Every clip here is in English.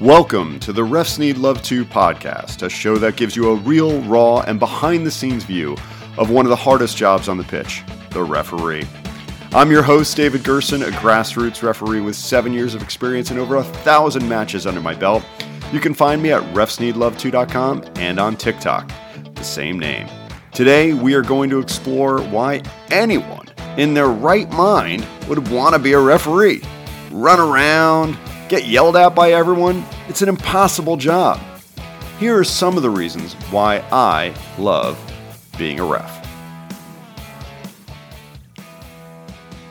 Welcome to the Refs Need Love To podcast, a show that gives you a real, raw, and behind the scenes view of one of the hardest jobs on the pitch, the referee. I'm your host, David Gerson, a grassroots referee with seven years of experience and over a thousand matches under my belt. You can find me at refsneedlove2.com and on TikTok, the same name. Today, we are going to explore why anyone in their right mind would want to be a referee. Run around, get yelled at by everyone, it's an impossible job. Here are some of the reasons why I love being a ref.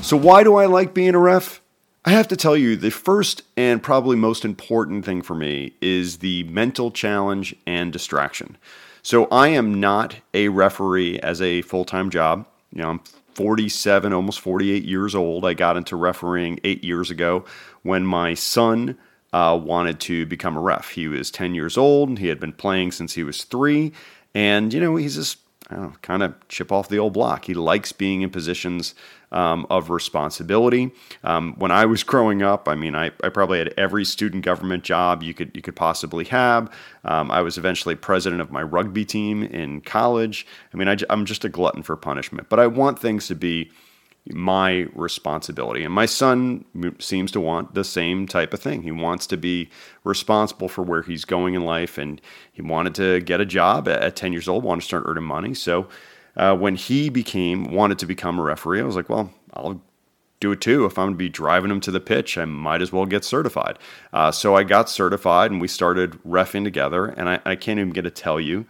So, why do I like being a ref? I have to tell you, the first and probably most important thing for me is the mental challenge and distraction. So, I am not a referee as a full time job. You know, I'm 47, almost 48 years old. I got into refereeing eight years ago when my son uh, wanted to become a ref. He was 10 years old. He had been playing since he was three. And, you know, he's just kind of chip off the old block. He likes being in positions um, of responsibility. Um, when I was growing up, I mean, I, I, probably had every student government job you could you could possibly have. Um, I was eventually president of my rugby team in college. I mean, I, I'm just a glutton for punishment, but I want things to be my responsibility. And my son seems to want the same type of thing. He wants to be responsible for where he's going in life, and he wanted to get a job at 10 years old, wanted to start earning money. So uh, when he became wanted to become a referee, I was like, well, I'll do it too. If I'm going to be driving him to the pitch, I might as well get certified. Uh, so I got certified, and we started refing together. And I, I can't even get to tell you,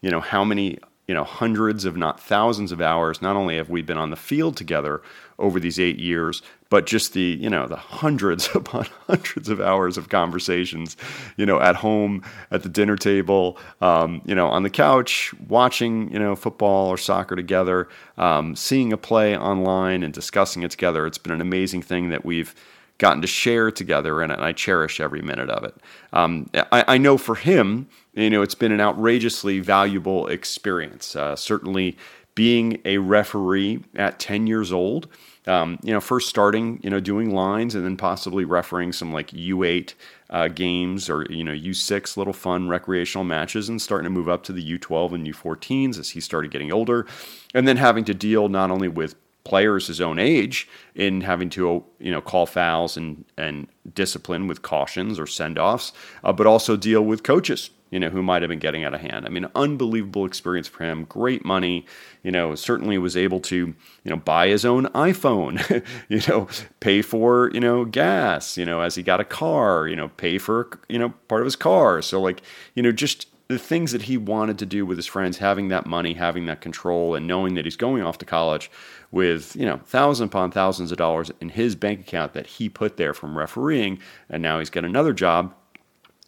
you know, how many you know hundreds if not thousands of hours not only have we been on the field together over these eight years but just the you know the hundreds upon hundreds of hours of conversations you know at home at the dinner table um, you know on the couch watching you know football or soccer together um, seeing a play online and discussing it together it's been an amazing thing that we've gotten to share together, and I cherish every minute of it. Um, I, I, know for him, you know, it's been an outrageously valuable experience. Uh, certainly, being a referee at 10 years old, um, you know, first starting, you know, doing lines and then possibly refereeing some like U8 uh, games or, you know, U6 little fun recreational matches and starting to move up to the U12 and U14s as he started getting older. And then having to deal not only with players his own age in having to you know call fouls and and discipline with cautions or send offs, uh, but also deal with coaches you know who might have been getting out of hand. I mean, unbelievable experience for him. Great money. You know, certainly was able to you know buy his own iPhone. you know, pay for you know gas. You know, as he got a car. You know, pay for you know part of his car. So like you know just the things that he wanted to do with his friends, having that money, having that control, and knowing that he's going off to college with you know thousands upon thousands of dollars in his bank account that he put there from refereeing, and now he's got another job,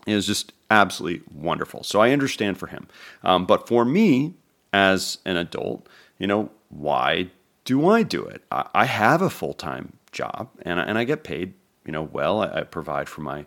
is just absolutely wonderful. So I understand for him, um, but for me as an adult, you know, why do I do it? I, I have a full time job, and I, and I get paid, you know, well. I, I provide for my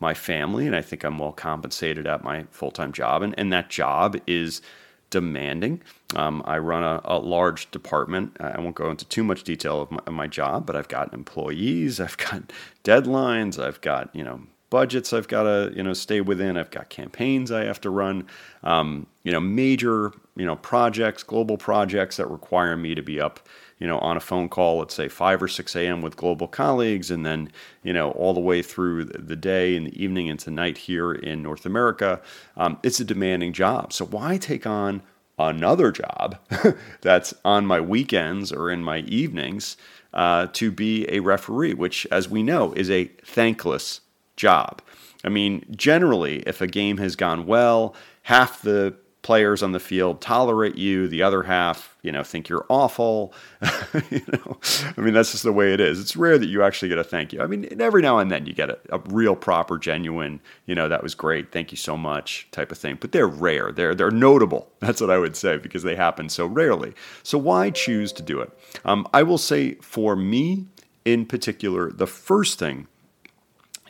my family, and I think I'm well compensated at my full time job. And, and that job is demanding. Um, I run a, a, large department. I won't go into too much detail of my, of my, job, but I've got employees, I've got deadlines, I've got you know budgets I've got to you know stay within. I've got campaigns I have to run. Um, you know major you know projects, global projects that require me to be up you know, on a phone call, let's say 5 or 6 a.m. with global colleagues, and then, you know, all the way through the day and the evening into night here in North America. Um, it's a demanding job. So why take on another job that's on my weekends or in my evenings uh, to be a referee, which, as we know, is a thankless job. I mean, generally, if a game has gone well, half the players on the field tolerate you the other half you know think you're awful you know? I mean that's just the way it is. It's rare that you actually get a thank you. I mean every now and then you get a, a, real proper genuine you know that was great thank you so much type of thing. But they're rare. They're they're notable. That's what i would say because they happen so rarely. So why choose to do it? Um, i will say for me in particular the first thing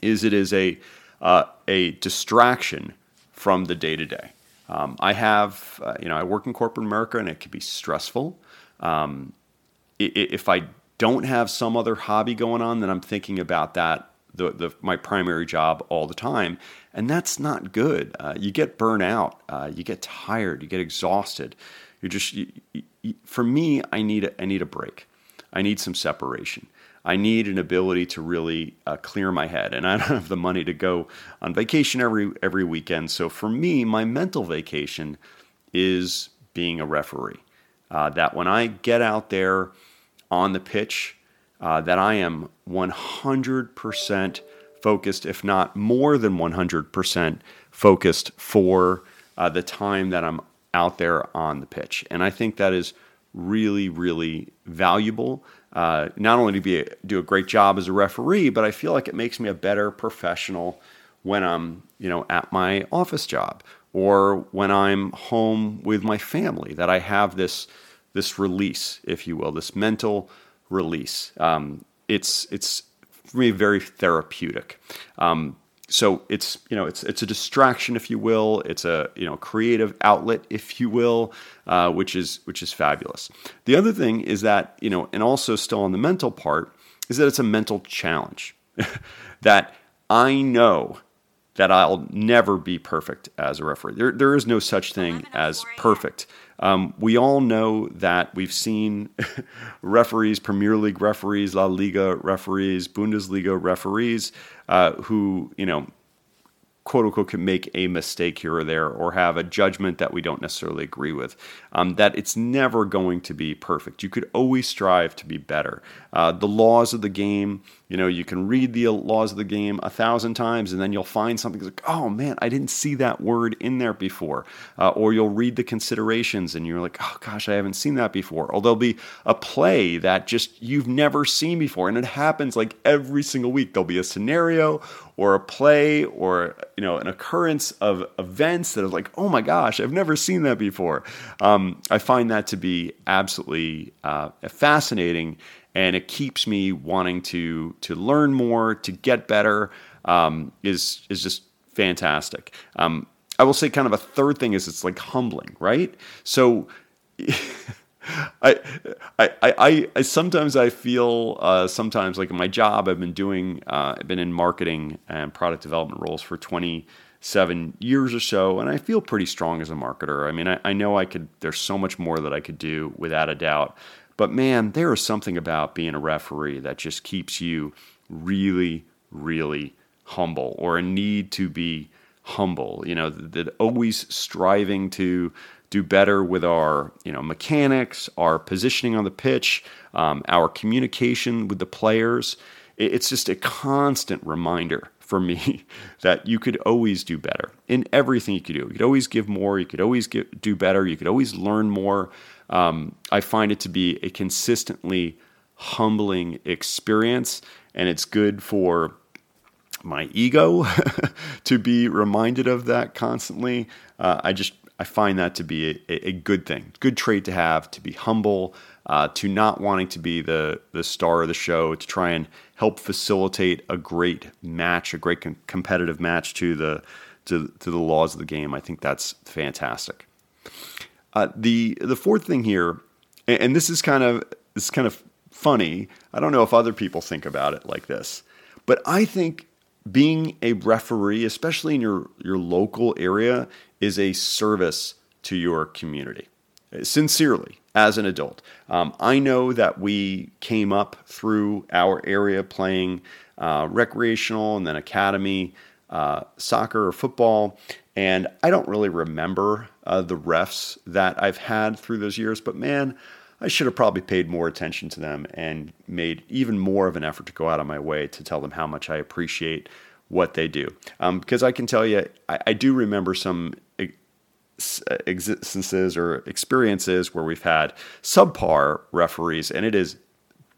is it is a uh, a distraction from the day to day I have, uh, you know, I work in corporate America and it can be stressful. Um, if I don't have some other hobby going on, then I'm thinking about that the, the my primary job all the time, and that's not good. Uh, you get burnt out, uh, you get tired, you get exhausted. You're just you, you, for me. I need a, I need a break. I need some separation. I need an ability to really uh, clear my head, and I don't have the money to go on vacation every every weekend. So for me, my mental vacation is being a referee. Uh, that when I get out there on the pitch, uh, that I am 100% focused, if not more than 100% focused for uh, the time that I'm out there on the pitch. And I think that is really, really valuable. Uh, not only to be a, do a great job as a referee, but I feel like it makes me a better professional when I'm, you know, at my office job or when I'm home with my family. That I have this this release, if you will, this mental release. Um, it's it's for me very therapeutic. Um, so it's you know it's it's a distraction if you will. It's a you know creative outlet if you will uh, which is which is fabulous. The other thing is that you know and also still on the mental part is that it's a mental challenge that i know that i'll never be perfect as a referee there, there is no such thing as perfect um, we all know that we've seen referees, Premier League referees, La Liga referees, Bundesliga referees, uh, who you know quote unquote can make a mistake here or there or have a judgment that we don't necessarily agree with. Um, that it's never going to be perfect. You could always strive to be better. Uh, the laws of the game, you know, you can read the laws of the game a thousand times and then you'll find something like, oh man, I didn't see that word in there before. Uh, or you'll read the considerations and you're like, oh gosh, I haven't seen that before. Or there'll be a play that just you've never seen before. And it happens like every single week. There'll be a scenario or a play or you know an occurrence of events that are like oh my gosh i've never seen that before um, i find that to be absolutely uh, fascinating and it keeps me wanting to to learn more to get better um, is is just fantastic um, i will say kind of a third thing is it's like humbling right so I, I, I, I, sometimes I feel uh, sometimes like in my job I've been doing uh, I've been in marketing and product development roles for 27 years or so and I feel pretty strong as a marketer. I mean I, I know I could there's so much more that I could do without a doubt. But man, there is something about being a referee that just keeps you really, really humble or a need to be humble. You know, that always striving to do better with our you know mechanics, our positioning on the pitch, um, our communication with the players. It's just a constant reminder for me that you could always do better in everything you could do. You could always give more. You could always get, do better. You could always learn more. Um, I find it to be a consistently humbling experience, and it's good for my ego to be reminded of that constantly. Uh, I just I find that to be a, a good thing, good trait to have, to be humble, uh, to not wanting to be the, the star of the show, to try and help facilitate a great match, a great com- competitive match to the, to, to the laws of the game. I think that's fantastic. Uh, the the fourth thing here, and, and this is kind of this is kind of funny. I don't know if other people think about it like this, but I think being a referee, especially in your, your local area, is a service to your community. Sincerely, as an adult. Um, I know that we came up through our area playing uh, recreational and then academy uh, soccer or football, and I don't really remember uh, the refs that I've had through those years, but man, I should have probably paid more attention to them and made even more of an effort to go out of my way to tell them how much I appreciate what they do. Um, because I can tell you, I, I do remember some Uh, existences or experiences where we've had subpar referees, and it is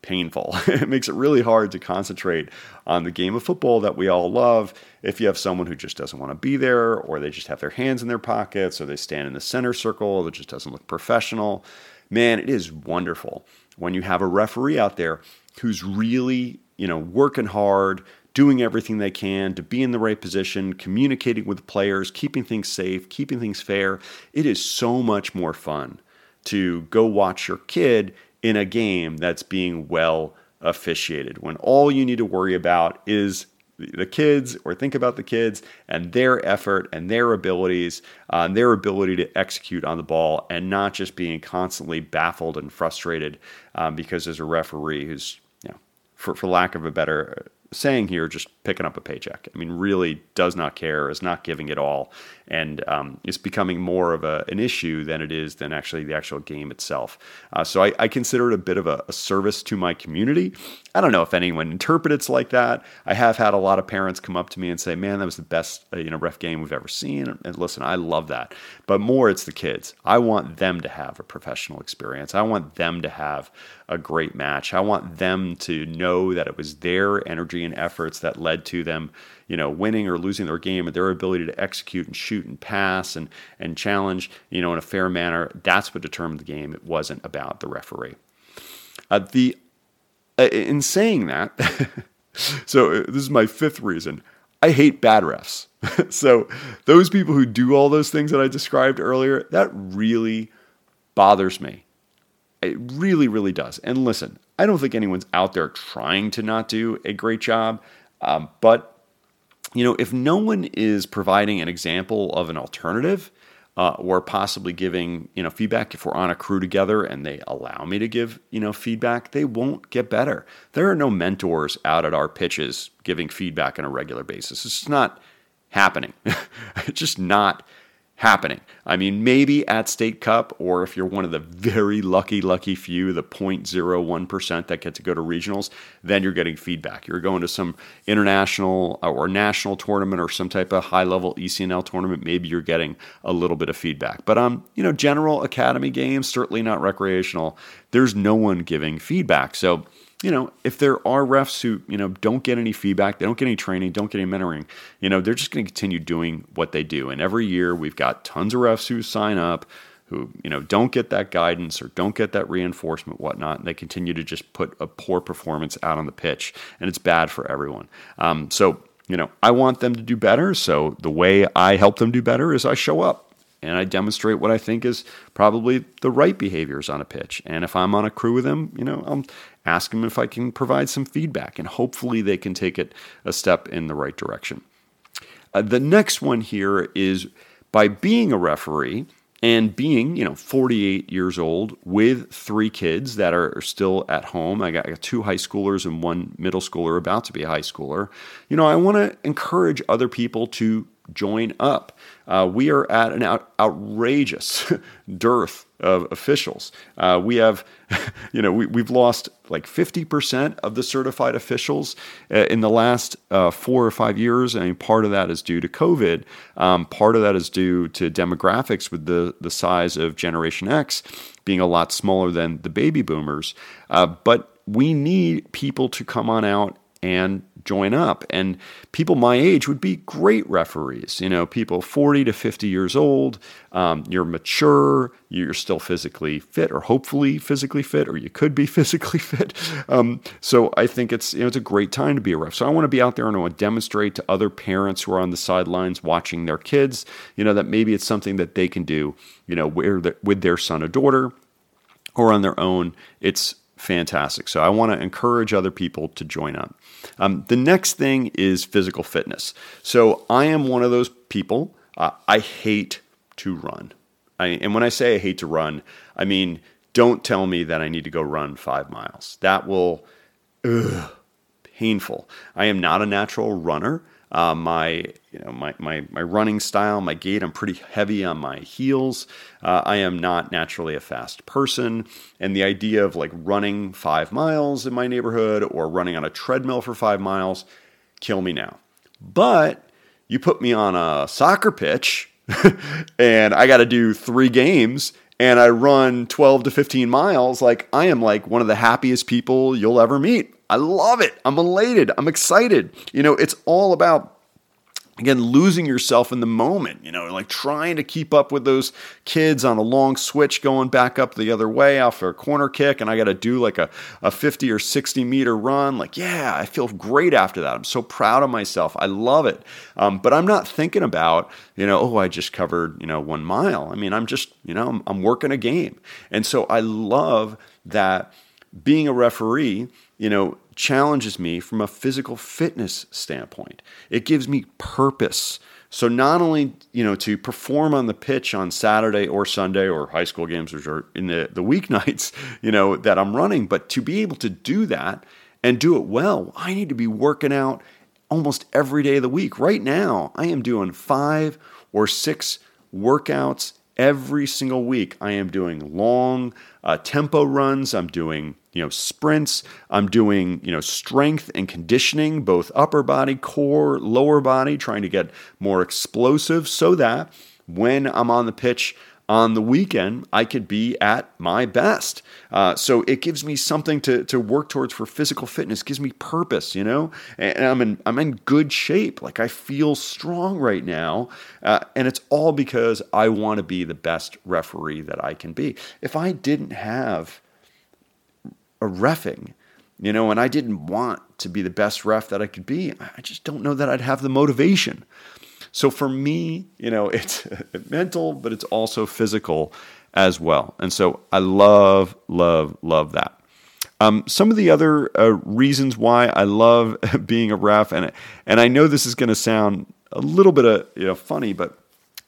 painful. it makes it really hard to concentrate on the game of football that we all love if you have someone who just doesn't want to be there, or they just have their hands in their pockets, or they stand in the center circle that just doesn't look professional man, it is wonderful when you have a referee out there who's really, you know, working hard, doing everything they can to be in the right position, communicating with players, keeping things safe, keeping things fair. It is so much more fun to go watch your kid in a game that's being well officiated when all you need to worry about is the kids or think about the kids and their effort and their abilities uh, and their ability to execute on the ball and not just being constantly baffled and frustrated um, because there's a referee who's, you know, for, for lack of a better saying here, just picking up a paycheck. I mean, really does not care, is not giving it all, and um, it's becoming more of a, an issue than it is than actually the actual game itself. Uh, so I, I, consider it a bit of a, a, service to my community. I don't know if anyone interprets like that. I have had a lot of parents come up to me and say, "Man, that was the best uh, you know ref game we've ever seen." And, and listen, I love that, but more it's the kids. I want them to have a professional experience. I want them to have a great match. I want them to know that it was their energy and efforts that led to them, you know, winning or losing their game and their ability to execute and shoot and pass and and challenge, you know, in a fair manner. That's what determined the game. It wasn't about the referee. Uh, the uh, in saying that, so uh, this is my fifth reason. I hate bad refs. so those people who do all those things that I described earlier, that really bothers me. It really, really does. And listen, I don't think anyone's out there trying to not do a great job. Um, but, you know, if no one is providing an example of an alternative, uh, or possibly giving you know feedback if we're on a crew together and they allow me to give you know feedback they won't get better there are no mentors out at our pitches giving feedback on a regular basis it's not happening it's just not happening. I mean, maybe at State Cup, or if you're one of the very lucky, lucky few, the 0.01% that get to go to regionals, then you're getting feedback. You're going to some international or national tournament or some type of high level ECNL tournament, maybe you're getting a little bit of feedback. But um, you know, general academy games, certainly not recreational, there's no one giving feedback. So you know, if there are refs who, you know, don't get any feedback, they don't get any training, don't get any mentoring, you know, they're just going to continue doing what they do. And every year we've got tons of refs who sign up who, you know, don't get that guidance or don't get that reinforcement, whatnot. And they continue to just put a poor performance out on the pitch. And it's bad for everyone. Um, so, you know, I want them to do better. So the way I help them do better is I show up and I demonstrate what I think is probably the right behaviors on a pitch. And if I'm on a crew with them, you know, I'll ask them if I can provide some feedback, and hopefully they can take it a step in the right direction. Uh, the next one here is by being a referee and being, you know, 48 years old with three kids that are still at home. I got, I got two high schoolers and one middle schooler about to be a high schooler. You know, I want to encourage other people to join up. Uh, we are at an out, outrageous dearth of officials. Uh, we have, you know, we, have lost like 50% of the certified officials uh, in the last uh, four or five years. I mean, part of that is due to COVID. Um, part of that is due to demographics with the, the size of Generation X being a lot smaller than the baby boomers. Uh, but we need people to come on out and join up. And people my age would be great referees. You know, people 40 to 50 years old. Um, you're mature. You're still physically fit, or hopefully physically fit, or you could be physically fit. Um, so I think it's you know it's a great time to be a ref. So I want to be out there and I want to demonstrate to other parents who are on the sidelines watching their kids. You know that maybe it's something that they can do. You know, where with their son or daughter, or on their own. It's fantastic. So I want to encourage other people to join up. Um, the next thing is physical fitness. So I am one of those people. Uh, I hate to run. I, and when I say I hate to run, I mean don't tell me that I need to go run five miles. That will, ugh, painful. I am not a natural runner. Uh, my you know my, my my running style, my gait. I'm pretty heavy on my heels. Uh, I am not naturally a fast person, and the idea of like running five miles in my neighborhood or running on a treadmill for five miles kill me now. But you put me on a soccer pitch, and I got to do three games. And I run 12 to 15 miles, like I am like one of the happiest people you'll ever meet. I love it. I'm elated. I'm excited. You know, it's all about again losing yourself in the moment you know like trying to keep up with those kids on a long switch going back up the other way after a corner kick and i got to do like a, a 50 or 60 meter run like yeah i feel great after that. I'm so proud of myself. I love it. Um, but i'm not thinking about you know oh i just covered you know one mile. I mean i'm just you know i'm, I'm working a game. And so i love that being a referee you know challenges me from a physical fitness standpoint. It gives me purpose. So not only, you know, to perform on the pitch on Saturday or Sunday or high school games which are in the, the weeknights, you know, that I'm running, but to be able to do that and do it well, I need to be working out almost every day of the week. Right now, I am doing five or six workouts every single week. I am doing long uh, tempo runs. I'm doing you know sprints. I'm doing you know strength and conditioning, both upper body, core, lower body, trying to get more explosive, so that when I'm on the pitch on the weekend, I could be at my best. Uh, so it gives me something to, to work towards for physical fitness, gives me purpose, you know, and I'm in, I'm in good shape. Like I feel strong right now. Uh, and it's all because I want to be the best referee that I can be. If I didn't have a refing, you know, and I didn't want to be the best ref that I could be, I just don't know that I'd have the motivation. So for me, you know, it's mental, but it's also physical as well. And so I love, love, love that. Um, some of the other uh, reasons why I love being a ref, and and I know this is going to sound a little bit of you know funny, but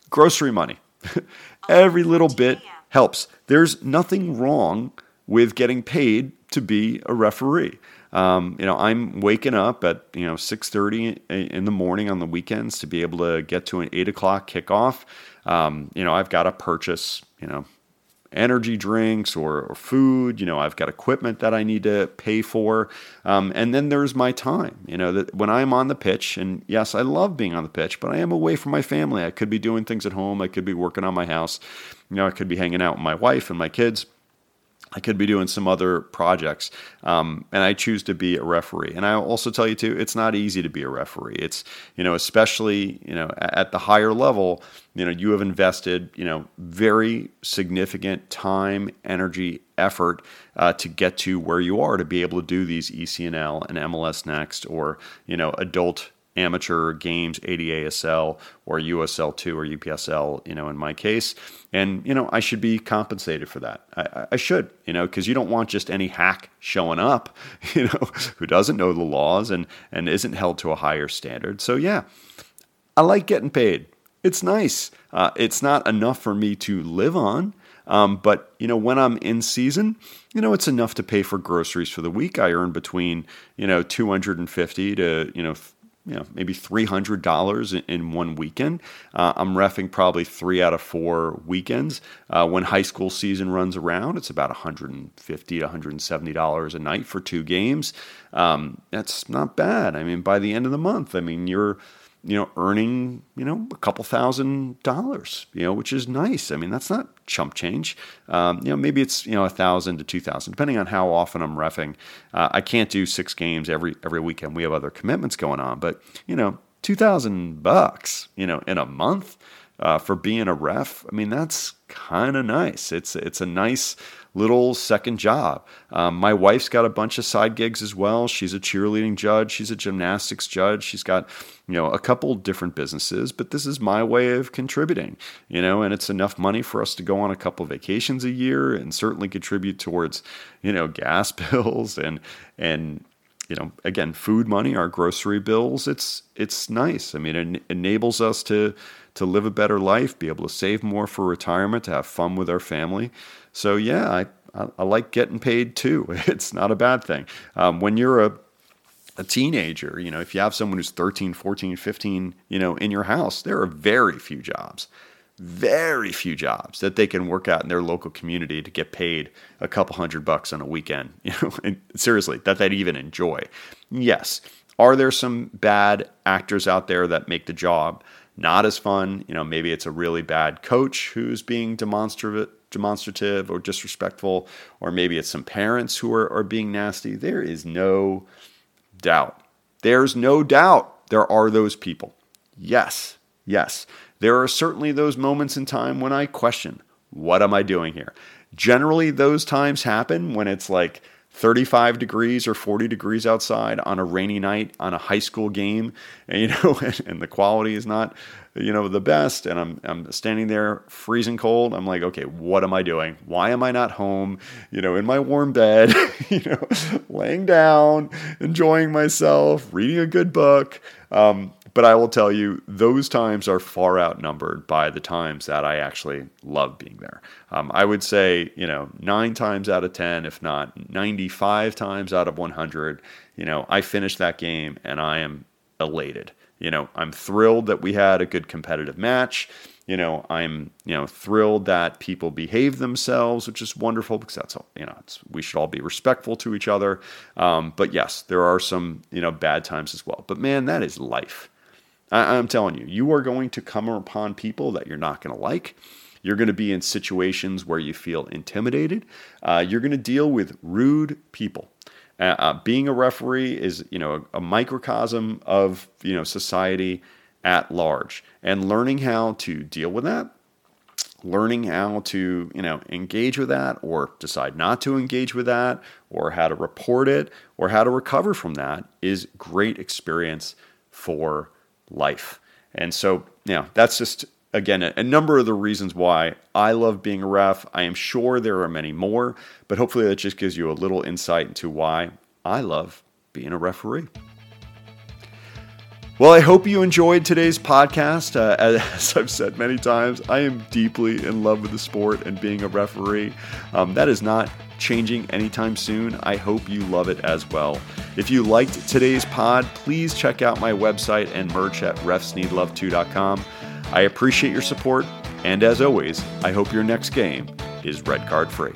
grocery money, every little bit helps. There's nothing wrong with getting paid to be a referee. Um, you know, I'm waking up at you know 6:30 in the morning on the weekends to be able to get to an eight o'clock kickoff. Um, you know, I've got to purchase you know energy drinks or, or, food. You know, I've got equipment that I need to pay for, um, and then there's my time. You know, that when I'm on the pitch, and yes, I love being on the pitch, but I am away from my family. I could be doing things at home. I could be working on my house. You know, I could be hanging out with my wife and my kids. I could be doing some other projects, um, and I choose to be a referee. And I'll also tell you too, it's not easy to be a referee. It's you know, especially you know at the higher level, you know, you have invested you know very significant time, energy, effort uh, to get to where you are to be able to do these ECNL and MLS Next or you know adult amateur games, ADASL or USL2 or UPSL, you know, in my case. And, you know, I should be compensated for that. I, I should, you know, because you don't want just any hack showing up, you know, who doesn't know the laws and, and isn't held to a higher standard. So, yeah, I like getting paid. It's nice. Uh, it's not enough for me to live on. Um, but you know, when I'm in season, you know, it's enough to pay for groceries for the week. I earn between you know 250 to you know you know, maybe $300 in one weekend. Uh, I'm refing probably three out of four weekends. Uh, when high school season runs around, it's about $150 to $170 a night for two games. Um, that's not bad. I mean, by the end of the month, I mean, you're you know, earning, you know, a couple thousand dollars, you know, which is nice. I mean, that's not chump change. Um, you know, maybe it's, you know, a thousand to two thousand, depending on how often I'm refing. Uh, I can't do six games every, every weekend. We have other commitments going on, but, you know, 2000 bucks, you know, in a month, uh, for being a ref. I mean, that's kind of nice. It's, it's a nice, little second job. Um, my wife's got a bunch of side gigs as well. She's a cheerleading judge, she's a gymnastics judge, she's got you know a couple different businesses, but this is my way of contributing, you know, and it's enough money for us to go on a couple vacations a year and certainly contribute towards you know gas bills and and you know again food money our grocery bills it's it's nice i mean it enables us to to live a better life be able to save more for retirement to have fun with our family so yeah, I, I, I like getting paid too. It's not a bad thing. Um, when you're a a teenager, you know, if you have someone who's 13, 14, 15, you know, in your house, there are very few jobs, very few jobs that they can work out in their local community to get paid a couple hundred bucks on a weekend, you know, seriously, that they'd even enjoy. Yes. Are there some bad actors out there that make the job not as fun? You know, maybe it's a really bad coach who's being demonstrative demonstrative or disrespectful, or maybe it's some parents who are, are being nasty. There is no doubt. There's no doubt there are those people. Yes, yes. There are certainly those moments in time when I question, what am I doing here? Generally, those times happen when it's like 35 degrees or 40 degrees outside on a rainy night on a high school game, and, you know, and, the quality is not, you know, the best, and I'm I'm standing there freezing cold. I'm like, okay, what am I doing? Why am I not home? You know, in my warm bed, you know, laying down, enjoying myself, reading a good book. Um, but I will tell you, those times are far outnumbered by the times that I actually love being there. Um, I would say, you know, nine times out of 10, if not 95 times out of 100, you know, I finished that game and I am elated. You know, I'm thrilled that we had a good competitive match. You know, I'm you know thrilled that people behave themselves, which is wonderful because that's all, you know we should all be respectful to each other. Um, but yes, there are some you know bad times as well. But man, that is life. I, I'm telling you, you are going to come upon people that you're not going to like. You're going to be in situations where you feel intimidated. Uh, you're going to deal with rude people. Uh, uh, being a referee is, you know, a, a, microcosm of, you know, society at large, and learning how to deal with that, learning how to, you know, engage with that, or decide not to engage with that, or how to report it, or how to recover from that is great experience for life. And so, you know, that's just again a, a, number of the reasons why I love being a ref. I am sure there are many more, but hopefully that just gives you a little insight into why I love being a referee. Well, I hope you enjoyed today's podcast. Uh, as I've said many times, I am deeply in love with the sport and being a referee. Um, that is not changing anytime soon. I hope you love it as well. If you liked today's pod, please check out my website and merch at refsneedlove2.com. I appreciate your support, and as always, I hope your next game is red card free.